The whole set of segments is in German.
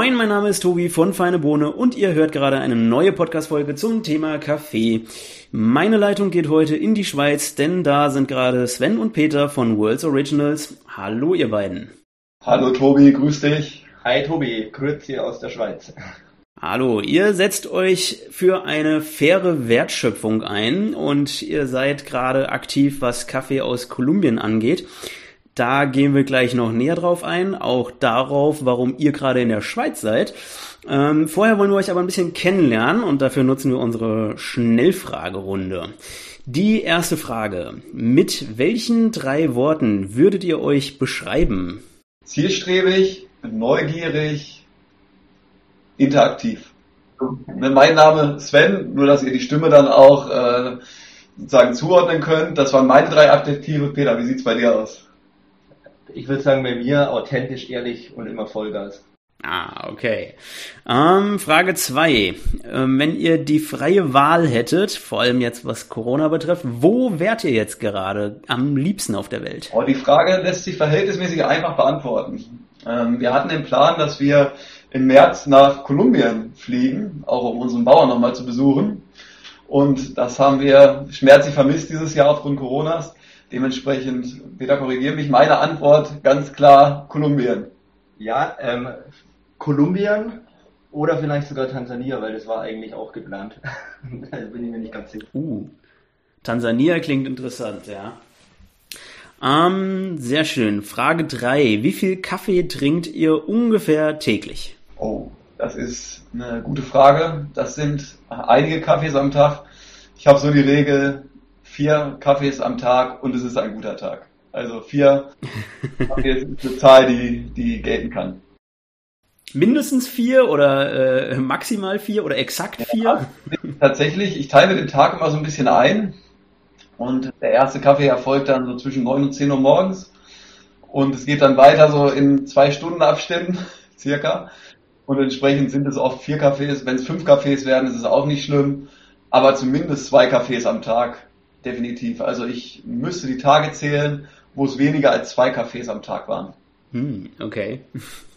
Moin, mein Name ist Tobi von Feine Bohne und ihr hört gerade eine neue Podcast-Folge zum Thema Kaffee. Meine Leitung geht heute in die Schweiz, denn da sind gerade Sven und Peter von Worlds Originals. Hallo, ihr beiden. Hallo Tobi, grüß dich. Hi Tobi, Grüezi aus der Schweiz. Hallo, ihr setzt euch für eine faire Wertschöpfung ein und ihr seid gerade aktiv, was Kaffee aus Kolumbien angeht. Da gehen wir gleich noch näher drauf ein, auch darauf, warum ihr gerade in der Schweiz seid. Ähm, vorher wollen wir euch aber ein bisschen kennenlernen und dafür nutzen wir unsere Schnellfragerunde. Die erste Frage. Mit welchen drei Worten würdet ihr euch beschreiben? Zielstrebig, neugierig, interaktiv. Mein Name Sven, nur dass ihr die Stimme dann auch äh, sozusagen zuordnen könnt. Das waren meine drei Adjektive. Peter, wie sieht's bei dir aus? Ich würde sagen, bei mir authentisch, ehrlich und immer Vollgas. Ah, okay. Ähm, Frage zwei: Ähm, wenn ihr die freie Wahl hättet, vor allem jetzt was Corona betrifft, wo wärt ihr jetzt gerade am liebsten auf der Welt? Oh, die Frage lässt sich verhältnismäßig einfach beantworten. Ähm, wir hatten den Plan, dass wir im März nach Kolumbien fliegen, auch um unseren Bauern nochmal zu besuchen. Und das haben wir schmerzlich vermisst dieses Jahr aufgrund Coronas. Dementsprechend, Peter, korrigiere mich, meine Antwort ganz klar Kolumbien. Ja, ähm, Kolumbien oder vielleicht sogar Tansania, weil das war eigentlich auch geplant. da bin ich mir nicht ganz sicher. Uh, Tansania klingt interessant, ja. Ähm, sehr schön. Frage 3. Wie viel Kaffee trinkt ihr ungefähr täglich? Oh, das ist eine gute Frage. Das sind einige Kaffees am Tag. Ich habe so die Regel, vier Kaffees am Tag und es ist ein guter Tag. Also vier Kaffees ist eine Zahl, die, die gelten kann. Mindestens vier oder äh, maximal vier oder exakt vier? Ja, tatsächlich, ich teile den Tag immer so ein bisschen ein. Und der erste Kaffee erfolgt dann so zwischen neun und zehn Uhr morgens. Und es geht dann weiter so in zwei Stunden Abständen, circa. Und entsprechend sind es oft vier Kaffees. Wenn es fünf Kaffees werden, ist es auch nicht schlimm. Aber zumindest zwei Kaffees am Tag definitiv. Also ich müsste die Tage zählen, wo es weniger als zwei Kaffees am Tag waren. Hm, okay.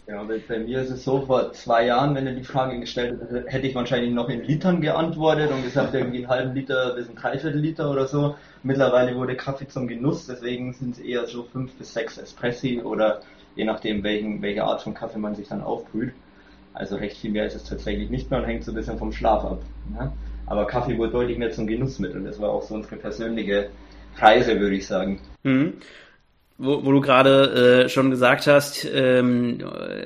Ja, bei mir ist es so, vor zwei Jahren, wenn du die Frage gestellt hättest, hätte ich wahrscheinlich noch in Litern geantwortet und gesagt, irgendwie einen halben Liter bis ein Dreiviertel Liter oder so. Mittlerweile wurde Kaffee zum Genuss, deswegen sind es eher so fünf bis sechs Espressi oder je nachdem, welchen, welche Art von Kaffee man sich dann aufbrüht. Also recht viel mehr ist es tatsächlich nicht mehr und hängt so ein bisschen vom Schlaf ab. Ne? Aber Kaffee wurde deutlich mehr zum Genussmittel. Das war auch so unsere persönliche Reise, würde ich sagen. Mhm. Wo, wo du gerade äh, schon gesagt hast, ähm,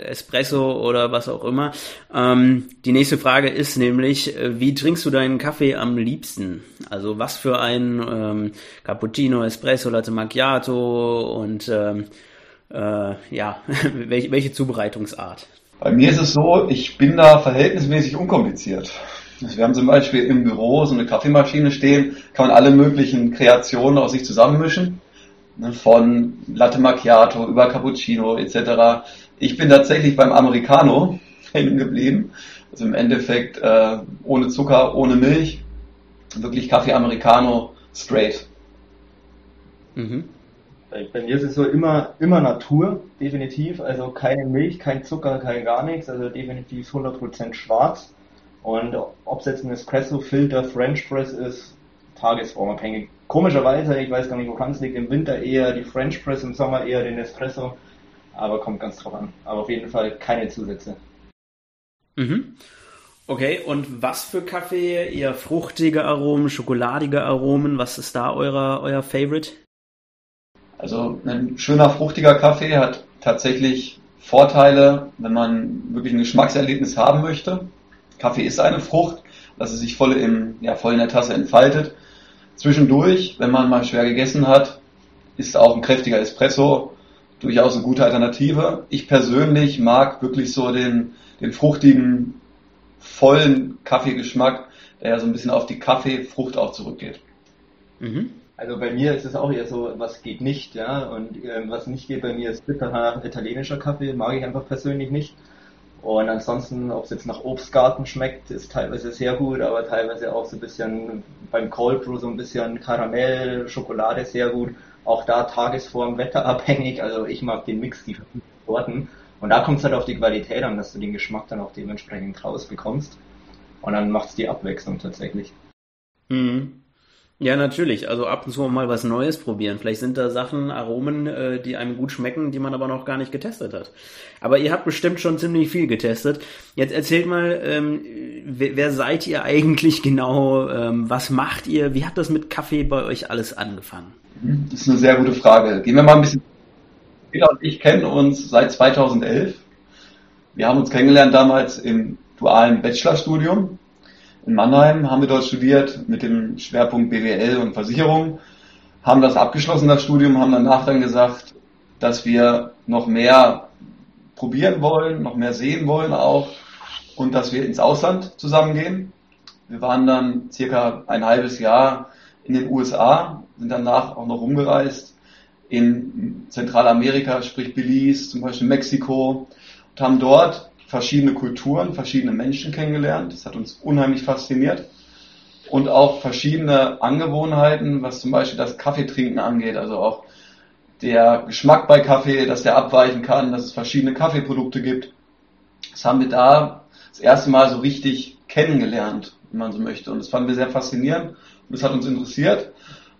Espresso oder was auch immer. Ähm, die nächste Frage ist nämlich, äh, wie trinkst du deinen Kaffee am liebsten? Also was für ein ähm, Cappuccino, Espresso, Latte Macchiato und ähm, äh, ja, welche, welche Zubereitungsart? Bei mir ist es so, ich bin da verhältnismäßig unkompliziert. Also wir haben zum Beispiel im Büro so eine Kaffeemaschine stehen, kann man alle möglichen Kreationen aus sich zusammenmischen. Ne, von Latte Macchiato über Cappuccino etc. Ich bin tatsächlich beim Americano hängen geblieben. Also im Endeffekt äh, ohne Zucker, ohne Milch. Wirklich Kaffee Americano straight. Mhm. Bei, bei, mir ist es so immer, immer Natur, definitiv. Also keine Milch, kein Zucker, kein gar nichts. Also definitiv 100% schwarz. Und ob es jetzt ein Espresso, Filter, French Press ist, tagesformabhängig. Komischerweise, ich weiß gar nicht, woran es liegt, im Winter eher die French Press, im Sommer eher den Espresso. Aber kommt ganz drauf an. Aber auf jeden Fall keine Zusätze. Mhm. Okay, und was für Kaffee? Eher fruchtige Aromen, schokoladige Aromen? Was ist da euer, euer Favorite? Also ein schöner fruchtiger Kaffee hat tatsächlich Vorteile, wenn man wirklich ein Geschmackserlebnis haben möchte. Kaffee ist eine Frucht, dass es sich voll, im, ja, voll in der Tasse entfaltet. Zwischendurch, wenn man mal schwer gegessen hat, ist auch ein kräftiger Espresso durchaus eine gute Alternative. Ich persönlich mag wirklich so den, den fruchtigen, vollen Kaffeegeschmack, der ja so ein bisschen auf die Kaffeefrucht auch zurückgeht. Mhm. Also bei mir ist es auch eher so, was geht nicht, ja. Und äh, was nicht geht bei mir ist bitterer italienischer Kaffee, mag ich einfach persönlich nicht. Und ansonsten, ob es jetzt nach Obstgarten schmeckt, ist teilweise sehr gut, aber teilweise auch so ein bisschen beim Cold Brew so ein bisschen Karamell, Schokolade sehr gut. Auch da Tagesform, wetterabhängig. Also ich mag den Mix, die Sorten. Und da kommt es halt auf die Qualität an, dass du den Geschmack dann auch dementsprechend rausbekommst. Und dann macht es die Abwechslung tatsächlich. Mhm. Ja, natürlich. Also ab und zu mal was Neues probieren. Vielleicht sind da Sachen, Aromen, äh, die einem gut schmecken, die man aber noch gar nicht getestet hat. Aber ihr habt bestimmt schon ziemlich viel getestet. Jetzt erzählt mal, ähm, wer, seid ihr eigentlich genau? Ähm, was macht ihr? Wie hat das mit Kaffee bei euch alles angefangen? Das ist eine sehr gute Frage. Gehen wir mal ein bisschen. Peter und ich kennen uns seit 2011. Wir haben uns kennengelernt damals im dualen Bachelorstudium in Mannheim, haben wir dort studiert mit dem Schwerpunkt BWL und Versicherung, haben das abgeschlossen, das Studium, haben danach dann gesagt, dass wir noch mehr probieren wollen, noch mehr sehen wollen auch und dass wir ins Ausland zusammengehen. Wir waren dann circa ein halbes Jahr in den USA, sind danach auch noch rumgereist in Zentralamerika, sprich Belize, zum Beispiel Mexiko und haben dort verschiedene Kulturen, verschiedene Menschen kennengelernt. Das hat uns unheimlich fasziniert. Und auch verschiedene Angewohnheiten, was zum Beispiel das Kaffeetrinken angeht. Also auch der Geschmack bei Kaffee, dass der abweichen kann, dass es verschiedene Kaffeeprodukte gibt. Das haben wir da das erste Mal so richtig kennengelernt, wenn man so möchte. Und das fanden wir sehr faszinierend und das hat uns interessiert.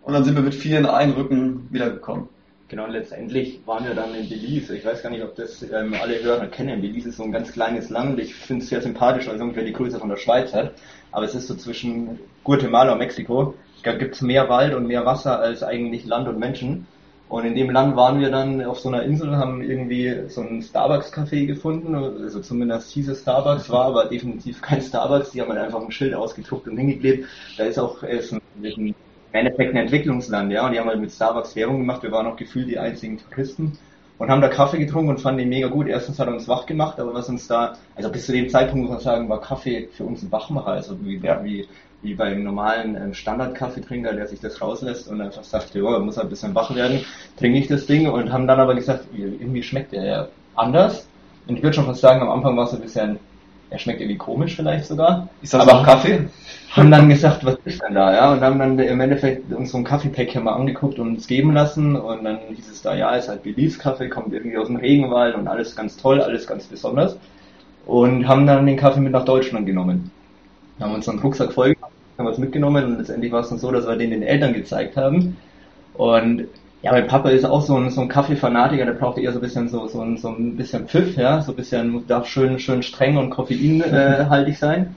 Und dann sind wir mit vielen Eindrücken wiedergekommen. Genau, letztendlich waren wir dann in Belize. Ich weiß gar nicht, ob das ähm, alle Hörer kennen. Belize ist so ein ganz kleines Land. Ich finde es sehr sympathisch, weil es ungefähr die Größe von der Schweiz hat. Aber es ist so zwischen Guatemala und Mexiko. Da gibt es mehr Wald und mehr Wasser als eigentlich Land und Menschen. Und in dem Land waren wir dann auf so einer Insel, haben irgendwie so ein Starbucks-Café gefunden. Also zumindest hieß es Starbucks, war aber definitiv kein Starbucks. Die haben halt einfach ein Schild ausgedruckt und hingeklebt. Da ist auch ist ein, Endeffekt ein Entwicklungsland, ja, und die haben halt mit Starbucks Werbung gemacht, wir waren auch gefühlt die einzigen Touristen und haben da Kaffee getrunken und fanden den mega gut. Erstens hat er uns wach gemacht, aber was uns da, also bis zu dem Zeitpunkt muss man sagen, war Kaffee für uns ein Wachmacher, also wie, ja. wie, wie beim normalen ähm, Standard-Kaffeetrinker, der sich das rauslässt und einfach sagt, ja, er muss halt ein bisschen wach werden, trinke ich das Ding und haben dann aber gesagt, irgendwie schmeckt der ja anders. Und ich würde schon fast sagen, am Anfang war es ein bisschen, er schmeckt irgendwie komisch vielleicht sogar. Ist das aber auch Kaffee? haben dann gesagt, was ist denn da, ja, und haben dann im Endeffekt uns so ein Kaffeepäckchen mal angeguckt und uns geben lassen und dann hieß es da, ja, ist halt Belize-Kaffee, kommt irgendwie aus dem Regenwald und alles ganz toll, alles ganz besonders und haben dann den Kaffee mit nach Deutschland genommen. Haben uns einen Rucksack voll haben was mitgenommen und letztendlich war es dann so, dass wir den den Eltern gezeigt haben und ja, mein Papa ist auch so ein, so ein Kaffeefanatiker, der braucht eher so ein bisschen so, so, ein, so ein bisschen Pfiff, ja, so ein bisschen, darf schön, schön streng und koffeinhaltig äh, sein.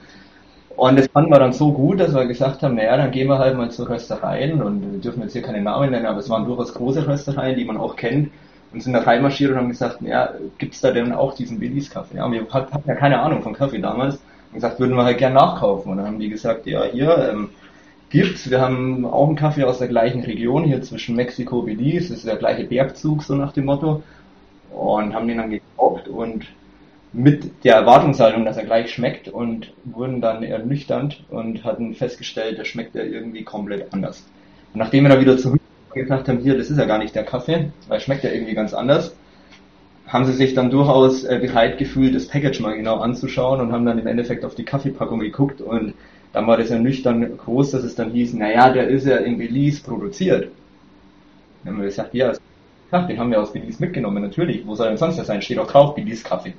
Und das fanden wir dann so gut, dass wir gesagt haben, naja, dann gehen wir halt mal zu Röstereien und wir dürfen jetzt hier keine Namen nennen, aber es waren durchaus große Röstereien, die man auch kennt und sind da reinmarschiert und haben gesagt, ja, gibt's da denn auch diesen Billis Kaffee? Ja, und wir hatten ja keine Ahnung von Kaffee damals und gesagt, würden wir halt gern nachkaufen. Und dann haben die gesagt, ja, hier, ähm, gibt's, wir haben auch einen Kaffee aus der gleichen Region, hier zwischen Mexiko und Belize, das ist der gleiche Bergzug, so nach dem Motto. Und haben den dann gekauft und mit der Erwartungshaltung, dass er gleich schmeckt und wurden dann ernüchternd und hatten festgestellt, der schmeckt ja irgendwie komplett anders. Und nachdem wir dann wieder zurückgedacht haben, hier, das ist ja gar nicht der Kaffee, weil schmeckt ja irgendwie ganz anders, haben sie sich dann durchaus äh, bereit gefühlt, das Package mal genau anzuschauen und haben dann im Endeffekt auf die Kaffeepackung geguckt und dann war das ja nüchtern groß, dass es dann hieß, naja, der ist ja in Belize produziert. Dann haben wir gesagt, ja, den haben wir aus Belize mitgenommen, natürlich. Wo soll denn sonst das sein? Steht auch drauf, Belize Kaffee.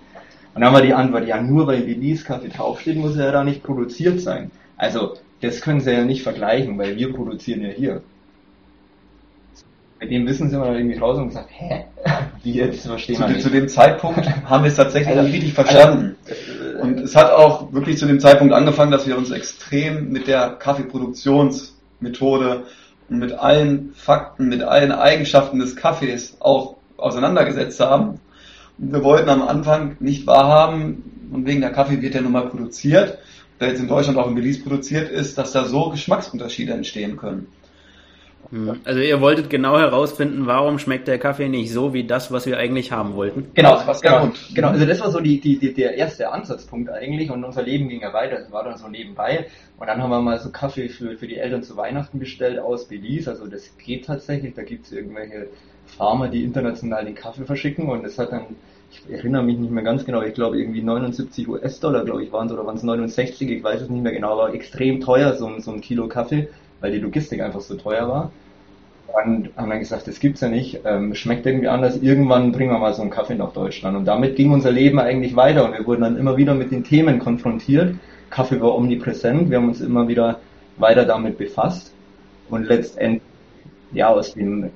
Und dann war die Antwort, ja, nur weil Belize Kaffee draufsteht, muss er ja da nicht produziert sein. Also, das können sie ja nicht vergleichen, weil wir produzieren ja hier. Mit dem Wissen sind wir dann irgendwie raus und gesagt, hä? Wie jetzt verstehen wir nicht. Zu dem Zeitpunkt haben wir es tatsächlich also, richtig verstanden. Also, und es hat auch wirklich zu dem Zeitpunkt angefangen, dass wir uns extrem mit der Kaffeeproduktionsmethode und mit allen Fakten, mit allen Eigenschaften des Kaffees auch auseinandergesetzt haben wir wollten am Anfang nicht wahrhaben, und wegen der Kaffee wird ja nun mal produziert, der jetzt in Deutschland auch in Belize produziert ist, dass da so Geschmacksunterschiede entstehen können. Hm. Also ihr wolltet genau herausfinden, warum schmeckt der Kaffee nicht so wie das, was wir eigentlich haben wollten. Genau, das genau, genau. Also das war so die, die, die, der erste Ansatzpunkt eigentlich und unser Leben ging ja weiter. Es war dann so nebenbei und dann haben wir mal so Kaffee für, für die Eltern zu Weihnachten bestellt aus Belize. Also das geht tatsächlich. Da gibt es irgendwelche Farmer, die international den Kaffee verschicken und es hat dann, ich erinnere mich nicht mehr ganz genau, ich glaube irgendwie 79 US-Dollar, glaube ich, waren es oder waren es 69, ich weiß es nicht mehr genau, aber extrem teuer, so, so ein Kilo Kaffee, weil die Logistik einfach so teuer war. Und haben dann gesagt, das gibt's ja nicht, ähm, schmeckt irgendwie anders, irgendwann bringen wir mal so einen Kaffee nach Deutschland. Und damit ging unser Leben eigentlich weiter und wir wurden dann immer wieder mit den Themen konfrontiert. Kaffee war omnipräsent, wir haben uns immer wieder weiter damit befasst und letztendlich, ja, aus dem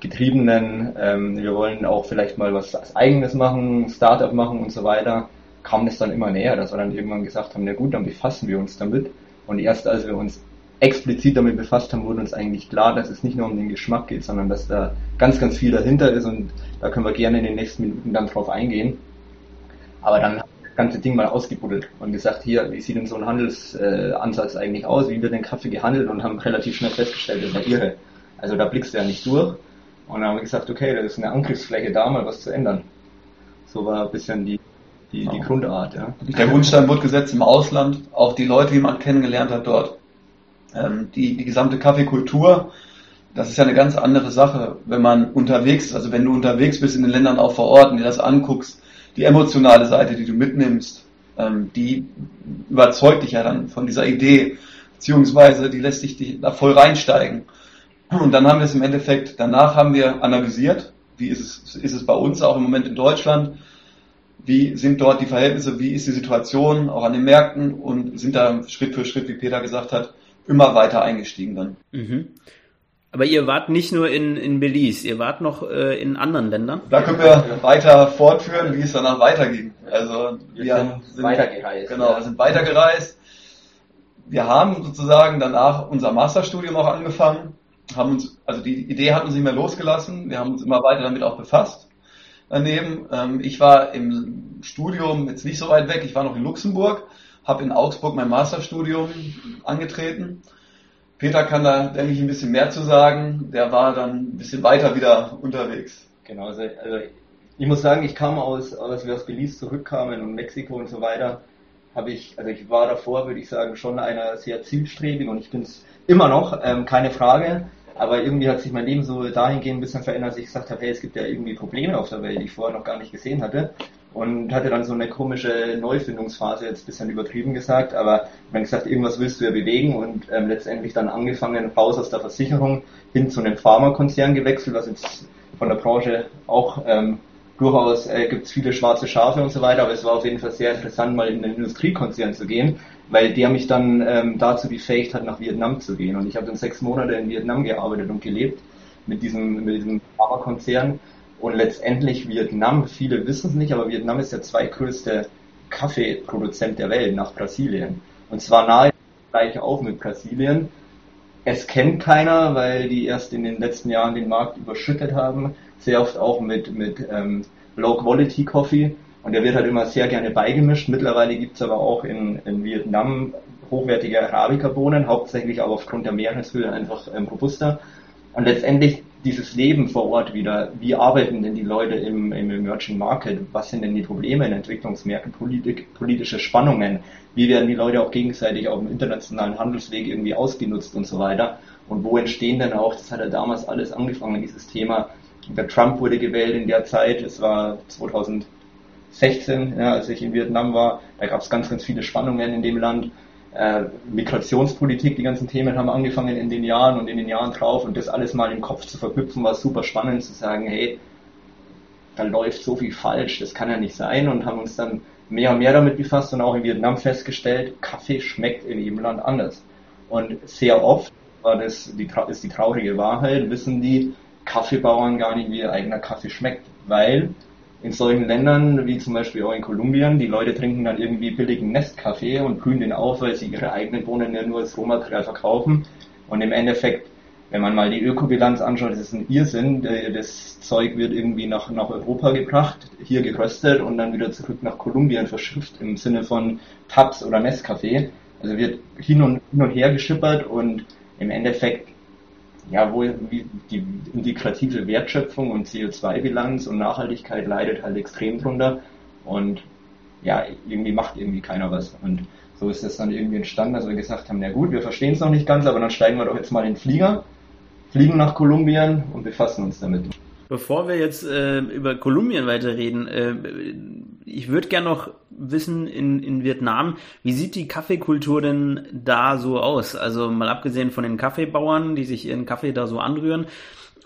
Getriebenen, ähm, wir wollen auch vielleicht mal was eigenes machen, Startup machen und so weiter, kam es dann immer näher, dass wir dann irgendwann gesagt haben, na gut, dann befassen wir uns damit. Und erst als wir uns explizit damit befasst haben, wurde uns eigentlich klar, dass es nicht nur um den Geschmack geht, sondern dass da ganz, ganz viel dahinter ist und da können wir gerne in den nächsten Minuten dann drauf eingehen. Aber dann haben wir das ganze Ding mal ausgebuddelt und gesagt, hier, wie sieht denn so ein Handelsansatz äh, eigentlich aus, wie wird denn Kaffee gehandelt und haben relativ schnell festgestellt, das ist ja irre. Also da blickst du ja nicht durch. Und dann haben wir gesagt, okay, da ist eine Angriffsfläche da, mal was zu ändern. So war ein bisschen die, die, die Grundart. Ja. Der Grundstein wurde gesetzt im Ausland, auch die Leute, die man kennengelernt hat dort ähm, die, die gesamte Kaffeekultur, das ist ja eine ganz andere Sache, wenn man unterwegs ist, also wenn du unterwegs bist in den Ländern auch vor Ort und dir das anguckst, die emotionale Seite, die du mitnimmst, ähm, die überzeugt dich ja dann von dieser Idee, beziehungsweise die lässt dich da voll reinsteigen. Und dann haben wir es im Endeffekt, danach haben wir analysiert, wie ist es, ist es bei uns auch im Moment in Deutschland, wie sind dort die Verhältnisse, wie ist die Situation auch an den Märkten? Und sind da Schritt für Schritt, wie Peter gesagt hat, immer weiter eingestiegen dann. Mhm. Aber ihr wart nicht nur in, in Belize, ihr wart noch äh, in anderen Ländern? Da können wir weiter fortführen, wie es danach weiterging. Also wir, wir sind, sind weitergereist. Genau, wir sind weitergereist. Wir haben sozusagen danach unser Masterstudium auch angefangen, haben uns, also die Idee hat uns nicht mehr losgelassen, wir haben uns immer weiter damit auch befasst. Daneben, ähm, ich war im Studium jetzt nicht so weit weg, ich war noch in Luxemburg habe in Augsburg mein Masterstudium angetreten. Peter kann da, denke ich, ein bisschen mehr zu sagen. Der war dann ein bisschen weiter wieder unterwegs. Genau, also, also ich muss sagen, ich kam aus, als wir aus Belize zurückkamen und Mexiko und so weiter, habe ich, also ich war davor, würde ich sagen, schon einer sehr zielstrebig und ich bin es immer noch, ähm, keine Frage. Aber irgendwie hat sich mein Leben so dahingehend ein bisschen verändert, dass ich gesagt habe, hey, es gibt ja irgendwie Probleme auf der Welt, die ich vorher noch gar nicht gesehen hatte und hatte dann so eine komische Neufindungsphase, jetzt bisschen übertrieben gesagt, aber man gesagt, irgendwas willst du ja bewegen und ähm, letztendlich dann angefangen, raus aus der Versicherung hin zu einem Pharmakonzern gewechselt, was jetzt von der Branche auch ähm, durchaus äh, gibt es viele schwarze Schafe und so weiter, aber es war auf jeden Fall sehr interessant, mal in den Industriekonzern zu gehen, weil der mich dann ähm, dazu befähigt hat, nach Vietnam zu gehen. Und ich habe dann sechs Monate in Vietnam gearbeitet und gelebt mit diesem, mit diesem Pharmakonzern und letztendlich Vietnam, viele wissen es nicht, aber Vietnam ist der zweitgrößte Kaffeeproduzent der Welt nach Brasilien. Und zwar nahe gleich auf mit Brasilien. Es kennt keiner, weil die erst in den letzten Jahren den Markt überschüttet haben. Sehr oft auch mit, mit ähm, Low-Quality Coffee. Und der wird halt immer sehr gerne beigemischt. Mittlerweile gibt es aber auch in, in Vietnam hochwertige Arabica-Bohnen, hauptsächlich aber aufgrund der Meereshöhe einfach ähm, robuster. Und letztendlich dieses Leben vor Ort wieder. Wie arbeiten denn die Leute im, im Emerging Market? Was sind denn die Probleme in Entwicklungsmärkten? Politik, politische Spannungen? Wie werden die Leute auch gegenseitig auf dem internationalen Handelsweg irgendwie ausgenutzt und so weiter? Und wo entstehen denn auch, das hat ja damals alles angefangen, dieses Thema, der Trump wurde gewählt in der Zeit, es war 2016, ja, als ich in Vietnam war, da gab es ganz, ganz viele Spannungen in dem Land äh, Migrationspolitik, die ganzen Themen haben angefangen in den Jahren und in den Jahren drauf und das alles mal im Kopf zu verknüpfen, war super spannend zu sagen, hey, da läuft so viel falsch, das kann ja nicht sein und haben uns dann mehr und mehr damit befasst und auch in Vietnam festgestellt, Kaffee schmeckt in jedem Land anders. Und sehr oft war das die, ist die traurige Wahrheit, wissen die Kaffeebauern gar nicht, wie ihr eigener Kaffee schmeckt, weil in solchen Ländern, wie zum Beispiel auch in Kolumbien, die Leute trinken dann irgendwie billigen Nestkaffee und brühen den auf, weil sie ihre eigenen Bohnen ja nur als Rohmaterial verkaufen. Und im Endeffekt, wenn man mal die Ökobilanz anschaut, das ist ein Irrsinn. Das Zeug wird irgendwie nach, nach Europa gebracht, hier geröstet und dann wieder zurück nach Kolumbien verschifft im Sinne von Tabs oder Nestkaffee. Also wird hin und, hin und her geschippert und im Endeffekt ja, wo die integrative Wertschöpfung und CO2-Bilanz und Nachhaltigkeit leidet halt extrem drunter und ja, irgendwie macht irgendwie keiner was. Und so ist das dann irgendwie entstanden, dass wir gesagt haben, na gut, wir verstehen es noch nicht ganz, aber dann steigen wir doch jetzt mal in den Flieger, fliegen nach Kolumbien und befassen uns damit. Bevor wir jetzt äh, über Kolumbien weiterreden, äh, ich würde gerne noch wissen in, in Vietnam, wie sieht die Kaffeekultur denn da so aus? Also mal abgesehen von den Kaffeebauern, die sich ihren Kaffee da so anrühren,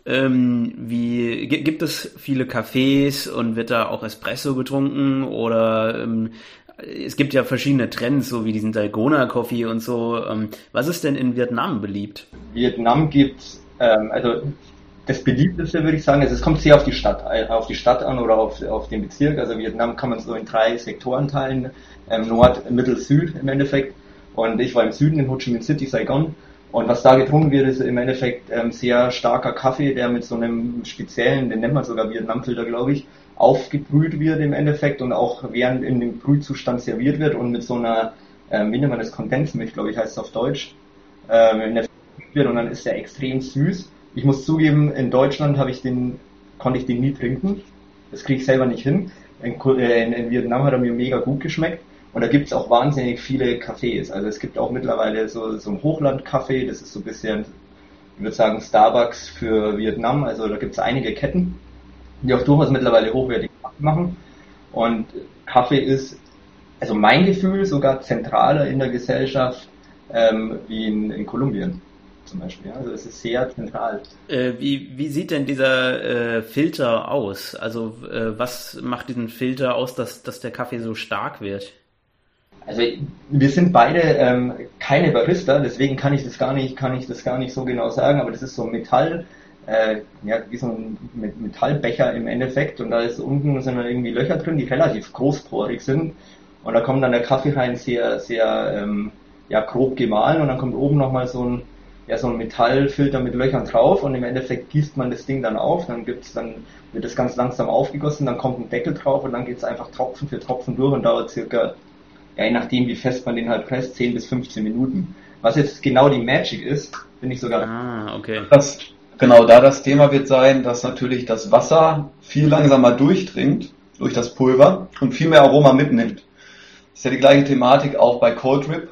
ähm, wie gibt es viele Cafés und wird da auch Espresso getrunken oder ähm, es gibt ja verschiedene Trends, so wie diesen Dalgona Coffee und so. Ähm, was ist denn in Vietnam beliebt? Vietnam gibt ähm, also das beliebteste würde ich sagen, also es kommt sehr auf die Stadt, auf die Stadt an oder auf, auf den Bezirk. Also Vietnam kann man so in drei Sektoren teilen, ähm, Nord, Mittel, Süd im Endeffekt. Und ich war im Süden in Ho Chi Minh City, Saigon. Und was da getrunken wird, ist im Endeffekt ähm, sehr starker Kaffee, der mit so einem speziellen, den nennt man sogar Vietnamfilter, glaube ich, aufgebrüht wird im Endeffekt und auch während in dem Brühzustand serviert wird und mit so einer, ähm, wie nennt man das, Kondensmilch, glaube ich, heißt es auf Deutsch, ähm, in der wird und dann ist der extrem süß. Ich muss zugeben, in Deutschland habe ich den, konnte ich den nie trinken. Das kriege ich selber nicht hin. In, äh, in, in Vietnam hat er mir mega gut geschmeckt. Und da gibt es auch wahnsinnig viele Cafés. Also es gibt auch mittlerweile so, so ein Hochland-Café, das ist so ein bisschen, ich würde sagen, Starbucks für Vietnam. Also da gibt es einige Ketten, die auch durchaus mittlerweile hochwertig machen. Und Kaffee ist, also mein Gefühl, sogar zentraler in der Gesellschaft ähm, wie in, in Kolumbien zum Beispiel. Also es ist sehr zentral. Äh, wie, wie sieht denn dieser äh, Filter aus? Also äh, was macht diesen Filter aus, dass, dass der Kaffee so stark wird? Also wir sind beide ähm, keine Barista, deswegen kann ich das gar nicht, kann ich das gar nicht so genau sagen, aber das ist so Metall, äh, ja, wie so ein Metallbecher im Endeffekt und da ist unten sind dann irgendwie Löcher drin, die relativ großporig sind und da kommt dann der Kaffee rein sehr, sehr ähm, ja, grob gemahlen und dann kommt oben nochmal so ein ja, so ein Metallfilter mit Löchern drauf und im Endeffekt gießt man das Ding dann auf, dann gibt's, dann wird es ganz langsam aufgegossen, dann kommt ein Deckel drauf und dann geht's einfach Tropfen für Tropfen durch und dauert circa, ja, je nachdem wie fest man den halt presst, 10 bis 15 Minuten. Was jetzt genau die Magic ist, finde ich sogar. Ah, okay. Das, genau da das Thema wird sein, dass natürlich das Wasser viel langsamer durchdringt durch das Pulver und viel mehr Aroma mitnimmt. Das ist ja die gleiche Thematik auch bei Cold Rip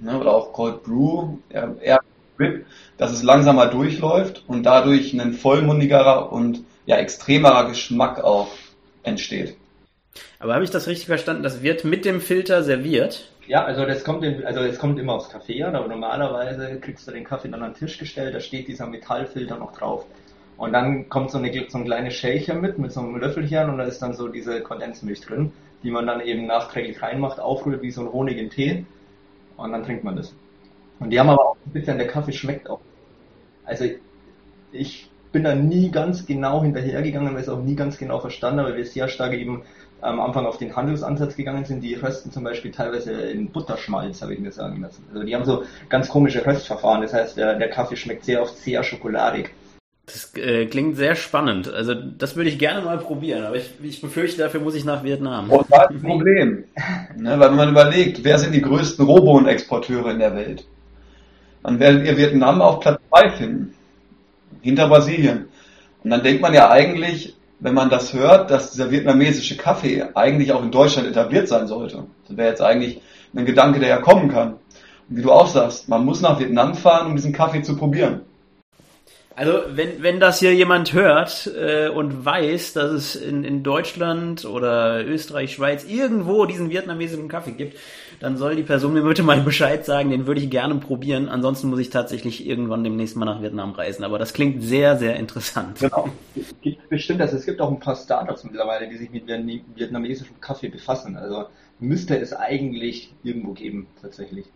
ne, oder auch Cold Brew. Eher Grip, dass es langsamer durchläuft und dadurch ein vollmundigerer und ja extremerer Geschmack auch entsteht. Aber habe ich das richtig verstanden? Das wird mit dem Filter serviert? Ja, also das kommt in, also es kommt immer aufs Kaffee an, aber normalerweise kriegst du den Kaffee dann an den Tisch gestellt, da steht dieser Metallfilter noch drauf. Und dann kommt so, eine, so ein kleines Schälchen mit, mit so einem Löffelchen und da ist dann so diese Kondensmilch drin, die man dann eben nachträglich reinmacht, aufrührt wie so ein Honig in Tee und dann trinkt man das. Und die haben aber auch ein bisschen, der Kaffee schmeckt auch. Also ich bin da nie ganz genau hinterhergegangen, weil ich es auch nie ganz genau verstanden habe, weil wir sehr stark eben am Anfang auf den Handelsansatz gegangen sind. Die rösten zum Beispiel teilweise in Butterschmalz, habe ich mir sagen lassen. Also die haben so ganz komische Röstverfahren. Das heißt, der, der Kaffee schmeckt sehr oft sehr schokoladig. Das äh, klingt sehr spannend. Also das würde ich gerne mal probieren, aber ich, ich befürchte, dafür muss ich nach Vietnam. Und das ist ein Problem. ne, weil wenn man überlegt, wer sind die größten Rohbohnenexporteure in der Welt? Dann werdet ihr Vietnam auf Platz 2 finden, hinter Brasilien. Und dann denkt man ja eigentlich, wenn man das hört, dass dieser vietnamesische Kaffee eigentlich auch in Deutschland etabliert sein sollte. Das wäre jetzt eigentlich ein Gedanke, der ja kommen kann. Und wie du auch sagst, man muss nach Vietnam fahren, um diesen Kaffee zu probieren. Also wenn, wenn das hier jemand hört äh, und weiß, dass es in, in Deutschland oder Österreich, Schweiz irgendwo diesen vietnamesischen Kaffee gibt, dann soll die Person mir bitte mal Bescheid sagen, den würde ich gerne probieren. Ansonsten muss ich tatsächlich irgendwann demnächst mal nach Vietnam reisen. Aber das klingt sehr, sehr interessant. Genau. Bestimmt, also es gibt auch ein paar Startups mittlerweile, die sich mit vietnamesischem Kaffee befassen. Also müsste es eigentlich irgendwo geben, tatsächlich.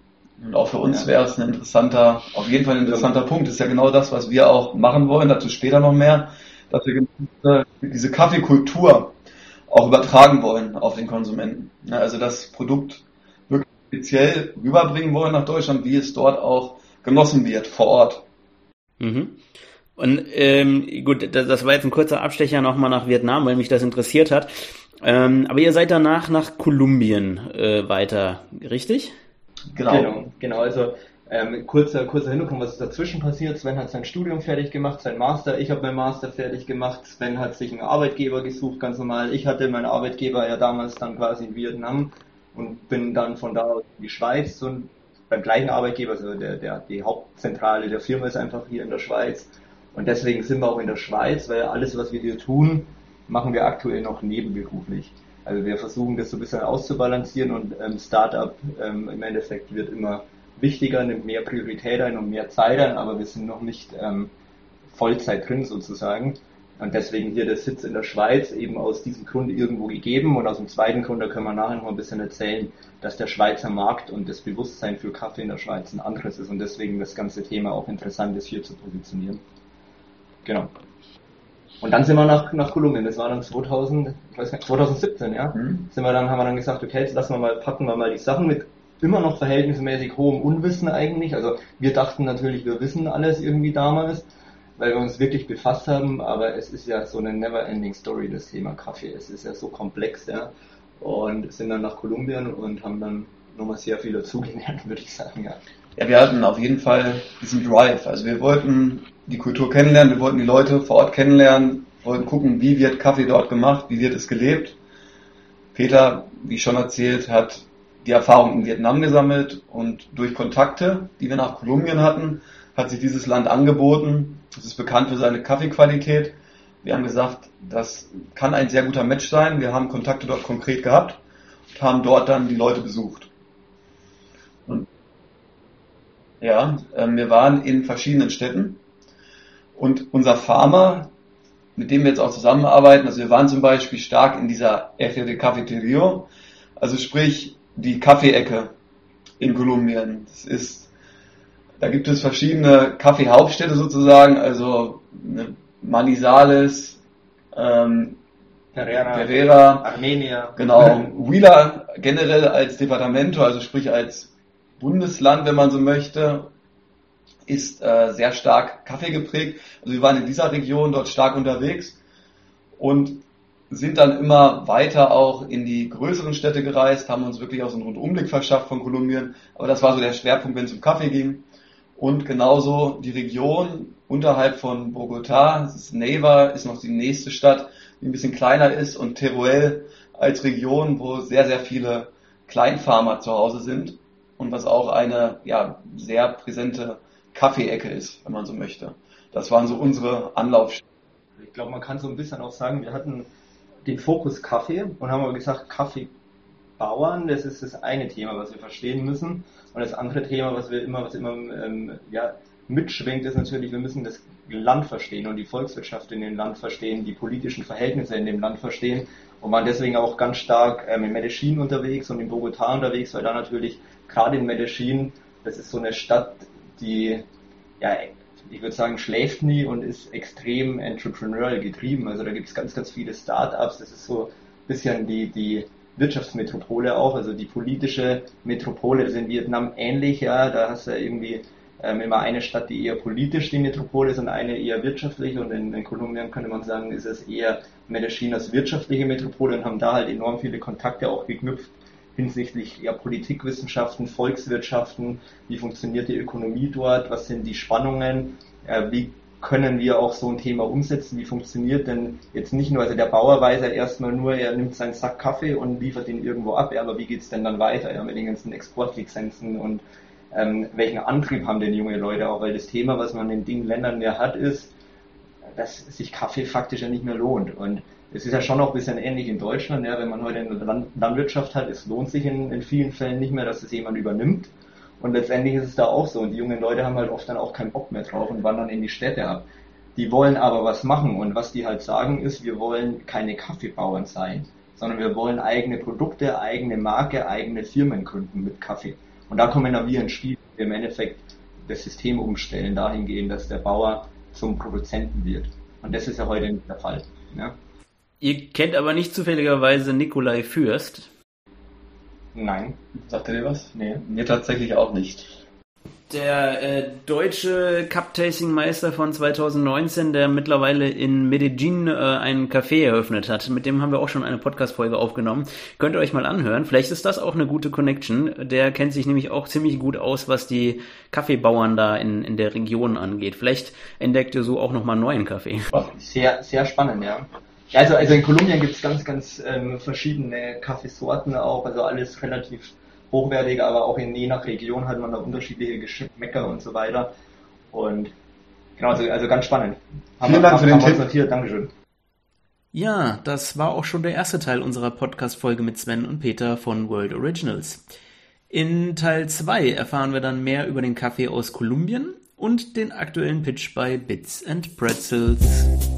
Und auch für uns ja. wäre es ein interessanter, auf jeden Fall ein interessanter ja. Punkt. Das ist ja genau das, was wir auch machen wollen, dazu später noch mehr, dass wir diese Kaffeekultur auch übertragen wollen auf den Konsumenten. Also das Produkt wirklich speziell rüberbringen wollen nach Deutschland, wie es dort auch genossen wird vor Ort. Mhm. Und ähm, gut, das war jetzt ein kurzer Abstecher nochmal nach Vietnam, weil mich das interessiert hat. Ähm, aber ihr seid danach nach Kolumbien äh, weiter, richtig? Genau. Genau, genau also ähm, kurzer, kurzer Hintergrund, was ist dazwischen passiert. Sven hat sein Studium fertig gemacht, sein Master. Ich habe mein Master fertig gemacht. Sven hat sich einen Arbeitgeber gesucht, ganz normal. Ich hatte meinen Arbeitgeber ja damals dann quasi in Vietnam und bin dann von da aus in die Schweiz und beim gleichen Arbeitgeber, also der, der, die Hauptzentrale der Firma ist einfach hier in der Schweiz. Und deswegen sind wir auch in der Schweiz, weil alles, was wir hier tun, machen wir aktuell noch nebenberuflich. Also wir versuchen das so ein bisschen auszubalancieren und ähm, Startup ähm, im Endeffekt wird immer wichtiger, nimmt mehr Priorität ein und mehr Zeit ein, aber wir sind noch nicht ähm, Vollzeit drin sozusagen. Und deswegen hier der Sitz in der Schweiz eben aus diesem Grund irgendwo gegeben. Und aus dem zweiten Grund, da können wir nachher noch ein bisschen erzählen, dass der Schweizer Markt und das Bewusstsein für Kaffee in der Schweiz ein anderes ist und deswegen das ganze Thema auch interessant ist, hier zu positionieren. Genau. Und dann sind wir nach, nach Kolumbien, das war dann 2000, ich weiß nicht, 2017, ja. Mhm. Sind wir dann, haben wir dann gesagt, okay, jetzt lassen wir mal, packen wir mal die Sachen mit immer noch verhältnismäßig hohem Unwissen eigentlich. Also wir dachten natürlich, wir wissen alles irgendwie damals weil wir uns wirklich befasst haben, aber es ist ja so eine never-ending Story, das Thema Kaffee. Es ist ja so komplex, ja. Und sind dann nach Kolumbien und haben dann nochmal sehr viel dazugelernt, würde ich sagen, ja. Ja, wir hatten auf jeden Fall diesen Drive. Also wir wollten die Kultur kennenlernen, wir wollten die Leute vor Ort kennenlernen, wollten gucken, wie wird Kaffee dort gemacht, wie wird es gelebt. Peter, wie schon erzählt, hat die Erfahrung in Vietnam gesammelt und durch Kontakte, die wir nach Kolumbien hatten, hat sich dieses Land angeboten. Es ist bekannt für seine Kaffeequalität. Wir haben gesagt, das kann ein sehr guter Match sein. Wir haben Kontakte dort konkret gehabt und haben dort dann die Leute besucht. Und ja, ähm, wir waren in verschiedenen Städten und unser Farmer, mit dem wir jetzt auch zusammenarbeiten, also wir waren zum Beispiel stark in dieser Eje de Cafeterio, also sprich die Kaffeeecke in Kolumbien. Das ist da gibt es verschiedene Kaffeehauptstädte sozusagen, also ne, Manizales, ähm, Pereira, Pereira, Armenia. Genau, Huila generell als Departamento, also sprich als Bundesland, wenn man so möchte, ist äh, sehr stark Kaffee geprägt. Also wir waren in dieser Region dort stark unterwegs und sind dann immer weiter auch in die größeren Städte gereist, haben uns wirklich auch so einen Rundumblick verschafft von Kolumbien. Aber das war so der Schwerpunkt, wenn es um Kaffee ging. Und genauso die Region unterhalb von Bogotá, das ist Neiva, ist noch die nächste Stadt, die ein bisschen kleiner ist und Teruel als Region, wo sehr, sehr viele Kleinfarmer zu Hause sind und was auch eine ja, sehr präsente Kaffeeecke ist, wenn man so möchte. Das waren so unsere Anlaufstellen. Ich glaube, man kann so ein bisschen auch sagen, wir hatten den Fokus Kaffee und haben aber gesagt, Kaffeebauern, das ist das eine Thema, was wir verstehen müssen. Und das andere Thema, was wir immer, was immer ähm, ja, mitschwingt, ist natürlich, wir müssen das Land verstehen und die Volkswirtschaft in dem Land verstehen, die politischen Verhältnisse in dem Land verstehen und waren deswegen auch ganz stark ähm, in Medellin unterwegs und in Bogotá unterwegs, weil da natürlich gerade in Medellin, das ist so eine Stadt, die ja, ich würde sagen, schläft nie und ist extrem entrepreneurial getrieben. Also da gibt es ganz, ganz viele Startups. Das ist so ein bisschen die, die Wirtschaftsmetropole auch, also die politische Metropole ist in Vietnam ähnlich, ja, da hast du irgendwie ähm, immer eine Stadt, die eher politisch die Metropole ist und eine eher wirtschaftlich und in, in Kolumbien könnte man sagen, ist es eher Medellin als wirtschaftliche Metropole und haben da halt enorm viele Kontakte auch geknüpft hinsichtlich ja, Politikwissenschaften, Volkswirtschaften, wie funktioniert die Ökonomie dort, was sind die Spannungen, äh, wie können wir auch so ein Thema umsetzen? Wie funktioniert denn jetzt nicht nur, also der Bauer weiß ja erstmal nur, er nimmt seinen Sack Kaffee und liefert ihn irgendwo ab, ja, aber wie geht's denn dann weiter ja, mit den ganzen Exportlizenzen und ähm, welchen Antrieb haben denn junge Leute auch? Weil das Thema, was man in den Ländern mehr hat, ist, dass sich Kaffee faktisch ja nicht mehr lohnt. Und es ist ja schon auch ein bisschen ähnlich in Deutschland, ja, wenn man heute eine Landwirtschaft hat, es lohnt sich in, in vielen Fällen nicht mehr, dass es jemand übernimmt. Und letztendlich ist es da auch so. Und die jungen Leute haben halt oft dann auch keinen Bock mehr drauf und wandern in die Städte ab. Die wollen aber was machen. Und was die halt sagen ist, wir wollen keine Kaffeebauern sein, sondern wir wollen eigene Produkte, eigene Marke, eigene Firmen gründen mit Kaffee. Und da kommen dann wir ins Spiel. Wir im Endeffekt das System umstellen, dahingehend, dass der Bauer zum Produzenten wird. Und das ist ja heute nicht der Fall. Ja? Ihr kennt aber nicht zufälligerweise Nikolai Fürst. Nein. Sagt er dir was? Nee. Mir tatsächlich auch nicht. Der äh, deutsche Cup-Tasting-Meister von 2019, der mittlerweile in Medellin äh, einen Café eröffnet hat. Mit dem haben wir auch schon eine Podcast-Folge aufgenommen. Könnt ihr euch mal anhören. Vielleicht ist das auch eine gute Connection. Der kennt sich nämlich auch ziemlich gut aus, was die Kaffeebauern da in, in der Region angeht. Vielleicht entdeckt ihr so auch nochmal neuen Kaffee. Sehr, sehr spannend, ja. Also, also in Kolumbien gibt es ganz, ganz ähm, verschiedene Kaffeesorten auch, also alles relativ hochwertig, aber auch in je nach Region hat man da unterschiedliche Geschmäcker und so weiter. Und Genau, also, also ganz spannend. Haben Vielen wir- Dank für haben den wir Tipp. Sortiert. Dankeschön. Ja, das war auch schon der erste Teil unserer Podcast-Folge mit Sven und Peter von World Originals. In Teil 2 erfahren wir dann mehr über den Kaffee aus Kolumbien und den aktuellen Pitch bei Bits and Pretzels.